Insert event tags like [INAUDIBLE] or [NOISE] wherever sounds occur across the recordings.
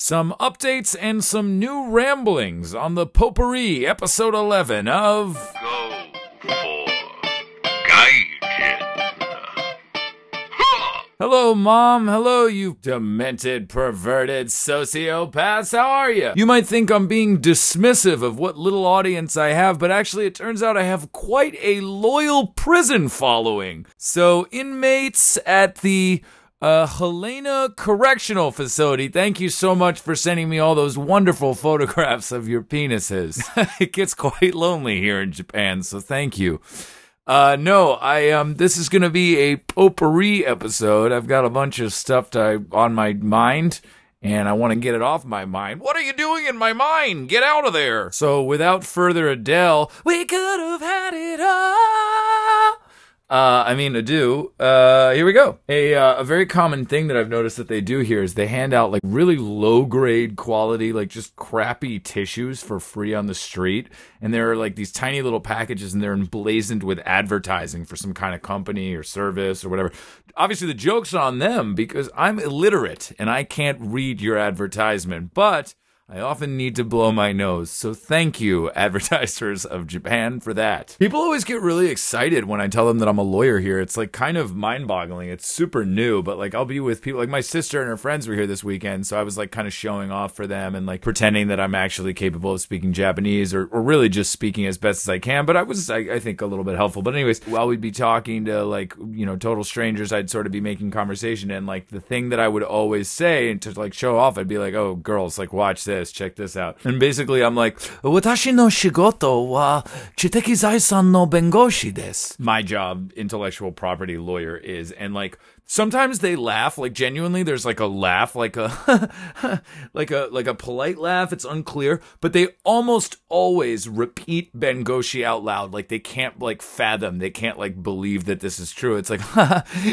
some updates and some new ramblings on the Potpourri, episode 11 of. Go for Gaijin. Hello, Mom. Hello, you demented, perverted sociopaths. How are you? You might think I'm being dismissive of what little audience I have, but actually, it turns out I have quite a loyal prison following. So, inmates at the uh, Helena Correctional Facility, thank you so much for sending me all those wonderful photographs of your penises. [LAUGHS] it gets quite lonely here in Japan, so thank you. Uh, no, I um, this is gonna be a potpourri episode. I've got a bunch of stuff to, on my mind, and I want to get it off my mind. What are you doing in my mind? Get out of there! So, without further ado, we could have had it all. Uh, I mean, ado. Uh, here we go. A uh, a very common thing that I've noticed that they do here is they hand out like really low grade quality, like just crappy tissues for free on the street, and there are like these tiny little packages, and they're emblazoned with advertising for some kind of company or service or whatever. Obviously, the joke's on them because I'm illiterate and I can't read your advertisement, but. I often need to blow my nose, so thank you, [LAUGHS] advertisers of Japan, for that. People always get really excited when I tell them that I'm a lawyer here. It's like kind of mind boggling. It's super new, but like I'll be with people, like my sister and her friends were here this weekend, so I was like kind of showing off for them and like pretending that I'm actually capable of speaking Japanese or, or really just speaking as best as I can. But I was, I, I think, a little bit helpful. But, anyways, while we'd be talking to like, you know, total strangers, I'd sort of be making conversation and like the thing that I would always say and to like show off, I'd be like, oh, girls, like watch this this. Check this out. And basically, I'm like, Watashi no shigoto wa chiteki zaisan no bengoshi des." My job, intellectual property lawyer, is. And like, sometimes they laugh like genuinely there's like a laugh like a [LAUGHS] like a like a polite laugh it's unclear but they almost always repeat bengoshi out loud like they can't like fathom they can't like believe that this is true it's like [LAUGHS]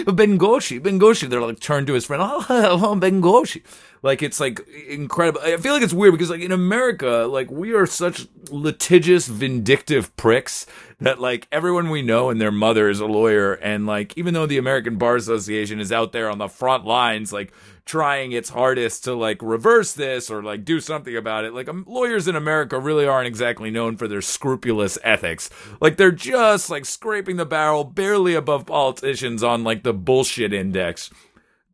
bengoshi bengoshi they're like turned to his friend [LAUGHS] oh bengoshi like it's like incredible. I feel like it's weird because like in America, like we are such litigious, vindictive pricks that like everyone we know and their mother is a lawyer, and like even though the American Bar Association is out there on the front lines, like trying its hardest to like reverse this or like do something about it. Like um, lawyers in America really aren't exactly known for their scrupulous ethics. Like they're just like scraping the barrel barely above politicians on like the bullshit index.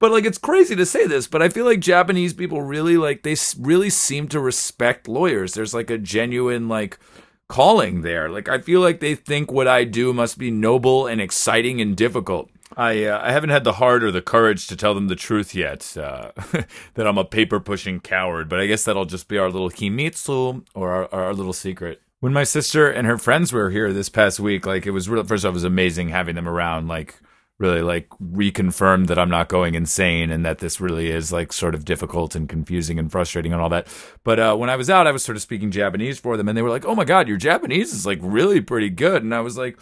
But like it's crazy to say this, but I feel like Japanese people really like they really seem to respect lawyers. There's like a genuine like calling there. Like I feel like they think what I do must be noble and exciting and difficult. I uh, I haven't had the heart or the courage to tell them the truth yet. Uh, [LAUGHS] that I'm a paper pushing coward, but I guess that'll just be our little himitsu or our, our little secret. When my sister and her friends were here this past week, like it was real. First off, it was amazing having them around. Like really like reconfirmed that I'm not going insane and that this really is like sort of difficult and confusing and frustrating and all that. But uh, when I was out, I was sort of speaking Japanese for them and they were like, "Oh my god, your Japanese is like really pretty good." And I was like,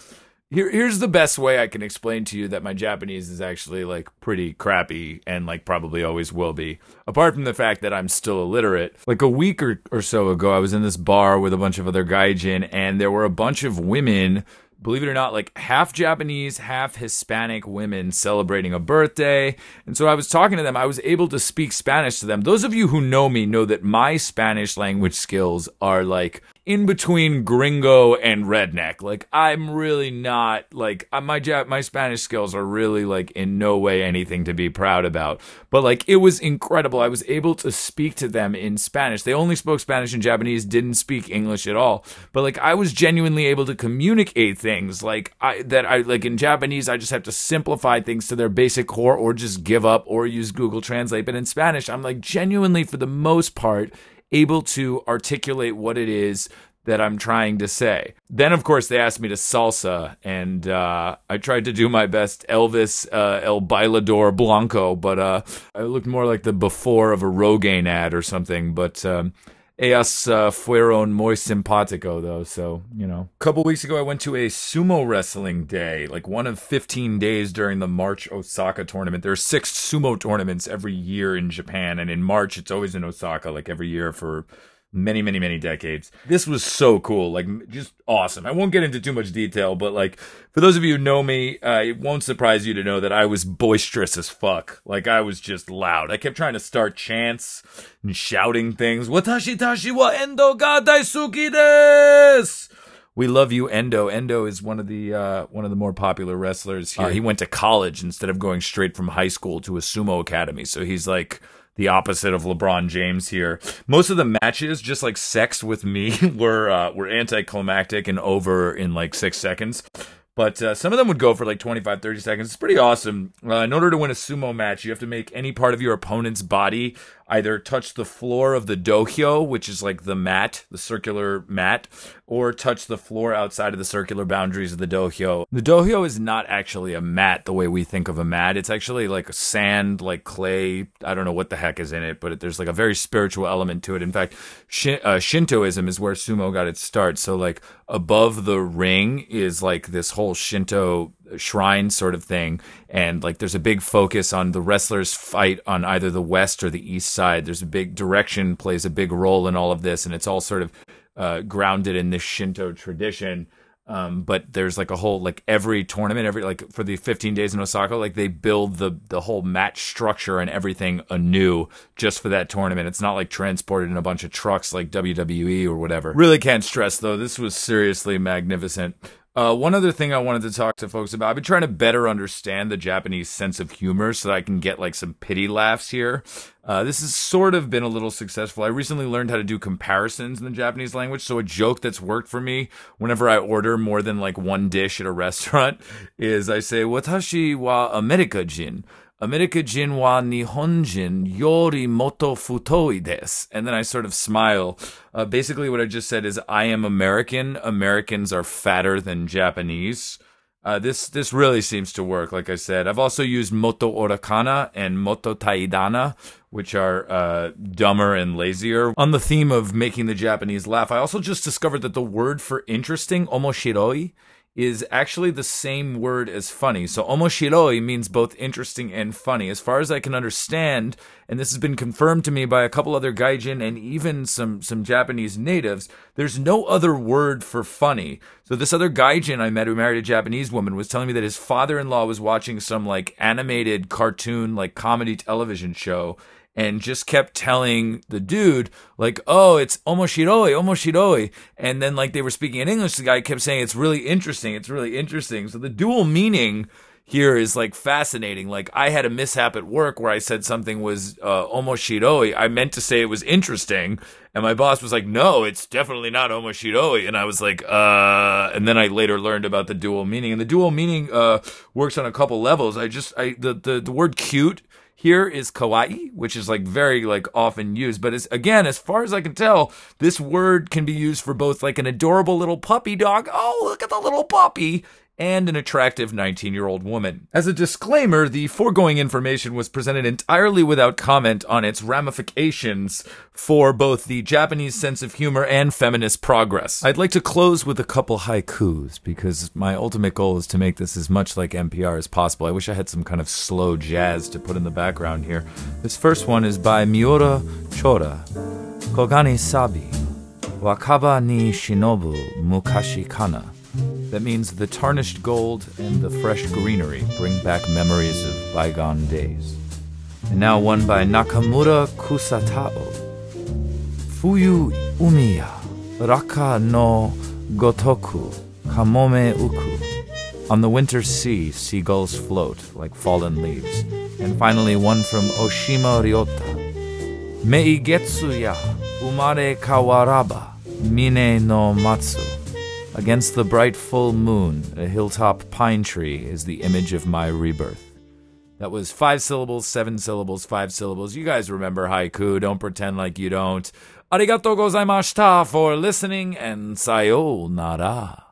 here, here's the best way I can explain to you that my Japanese is actually like pretty crappy and like probably always will be. Apart from the fact that I'm still illiterate. Like a week or, or so ago, I was in this bar with a bunch of other gaijin and there were a bunch of women believe it or not, like half Japanese, half Hispanic women celebrating a birthday. And so I was talking to them. I was able to speak Spanish to them. Those of you who know me know that my Spanish language skills are like in between gringo and redneck. Like I'm really not like uh, my my Spanish skills are really like in no way anything to be proud about. But like it was incredible. I was able to speak to them in Spanish. They only spoke Spanish and Japanese, didn't speak English at all. But like I was genuinely able to communicate things like I that I like in Japanese I just have to simplify things to their basic core or just give up or use Google Translate. But in Spanish I'm like genuinely for the most part able to articulate what it is that I'm trying to say. Then, of course, they asked me to salsa, and uh, I tried to do my best Elvis uh, El Bailador Blanco, but uh, I looked more like the before of a Rogaine ad or something. But um, ellas uh, fueron muy simpático, though, so, you know. A couple weeks ago, I went to a sumo wrestling day, like one of 15 days during the March Osaka tournament. There are six sumo tournaments every year in Japan, and in March, it's always in Osaka, like every year for many, many, many decades. This was so cool, like just awesome. I won't get into too much detail, but like for those of you who know me, uh, it won't surprise you to know that I was boisterous as fuck. Like I was just loud. I kept trying to start chants and shouting things. Watashi tashi wa endo ga daisuki desu. We love you, Endo. Endo is one of the uh, one of the more popular wrestlers here. he went to college instead of going straight from high school to a sumo academy. So he's like the opposite of LeBron James here. Most of the matches, just like sex with me, [LAUGHS] were uh, were anticlimactic and over in like six seconds. But uh, some of them would go for like 25, 30 seconds. It's pretty awesome. Uh, in order to win a sumo match, you have to make any part of your opponent's body either touch the floor of the dohyo, which is like the mat, the circular mat, or touch the floor outside of the circular boundaries of the dohyo. The dohyo is not actually a mat the way we think of a mat. It's actually like a sand, like clay. I don't know what the heck is in it, but there's like a very spiritual element to it. In fact, Shin- uh, Shintoism is where sumo got its start. So like above the ring is like this whole Shinto shrine sort of thing. And like there's a big focus on the wrestlers fight on either the west or the east side. There's a big direction plays a big role in all of this and it's all sort of uh, grounded in this shinto tradition. Um, but there's like a whole like every tournament every like for the 15 days in osaka like they build the the whole match structure and everything anew just for that tournament. It's not like transported in a bunch of trucks like wwe or whatever. Really can't stress though. This was seriously magnificent uh, one other thing I wanted to talk to folks about, I've been trying to better understand the Japanese sense of humor so that I can get like some pity laughs here. Uh, this has sort of been a little successful. I recently learned how to do comparisons in the Japanese language. So a joke that's worked for me whenever I order more than like one dish at a [LAUGHS] restaurant is I say, Watashi wa America jin. America jin wa Nihon jin yori moto futoi desu. And then I sort of smile. Uh, basically, what I just said is I am American. Americans are fatter than Japanese. Uh, this this really seems to work. Like I said, I've also used moto orakana and moto taidana, which are uh, dumber and lazier. On the theme of making the Japanese laugh, I also just discovered that the word for interesting, omoshiroi, is actually the same word as funny. So omoshiroi means both interesting and funny. As far as I can understand, and this has been confirmed to me by a couple other gaijin and even some some Japanese natives, there's no other word for funny. So this other gaijin I met who married a Japanese woman was telling me that his father-in-law was watching some like animated cartoon like comedy television show and just kept telling the dude like, "Oh, it's omoshiroi, omoshiroi," and then like they were speaking in English, the guy kept saying, "It's really interesting, it's really interesting." So the dual meaning here is like fascinating. Like I had a mishap at work where I said something was uh, omoshiroi. I meant to say it was interesting, and my boss was like, "No, it's definitely not omoshiroi." And I was like, "Uh," and then I later learned about the dual meaning, and the dual meaning uh, works on a couple levels. I just I the the, the word cute here is kawaii, which is like very like often used. But as, again, as far as I can tell, this word can be used for both like an adorable little puppy dog. Oh, look at the little puppy. And an attractive 19 year old woman. As a disclaimer, the foregoing information was presented entirely without comment on its ramifications for both the Japanese sense of humor and feminist progress. I'd like to close with a couple haikus because my ultimate goal is to make this as much like NPR as possible. I wish I had some kind of slow jazz to put in the background here. This first one is by Miura Chora. Kogani Sabi. Wakaba ni shinobu mukashi kana. That means the tarnished gold and the fresh greenery bring back memories of bygone days. And now one by Nakamura Kusatao. Fuyu umiya raka no gotoku kamome uku. On the winter sea, seagulls float like fallen leaves. And finally, one from Oshima Ryota. Meigetsu ya umare kawaraba mine no matsu. Against the bright full moon, a hilltop pine tree is the image of my rebirth. That was five syllables, seven syllables, five syllables. You guys remember haiku. Don't pretend like you don't. Arigato gozaimashita for listening and sayonara.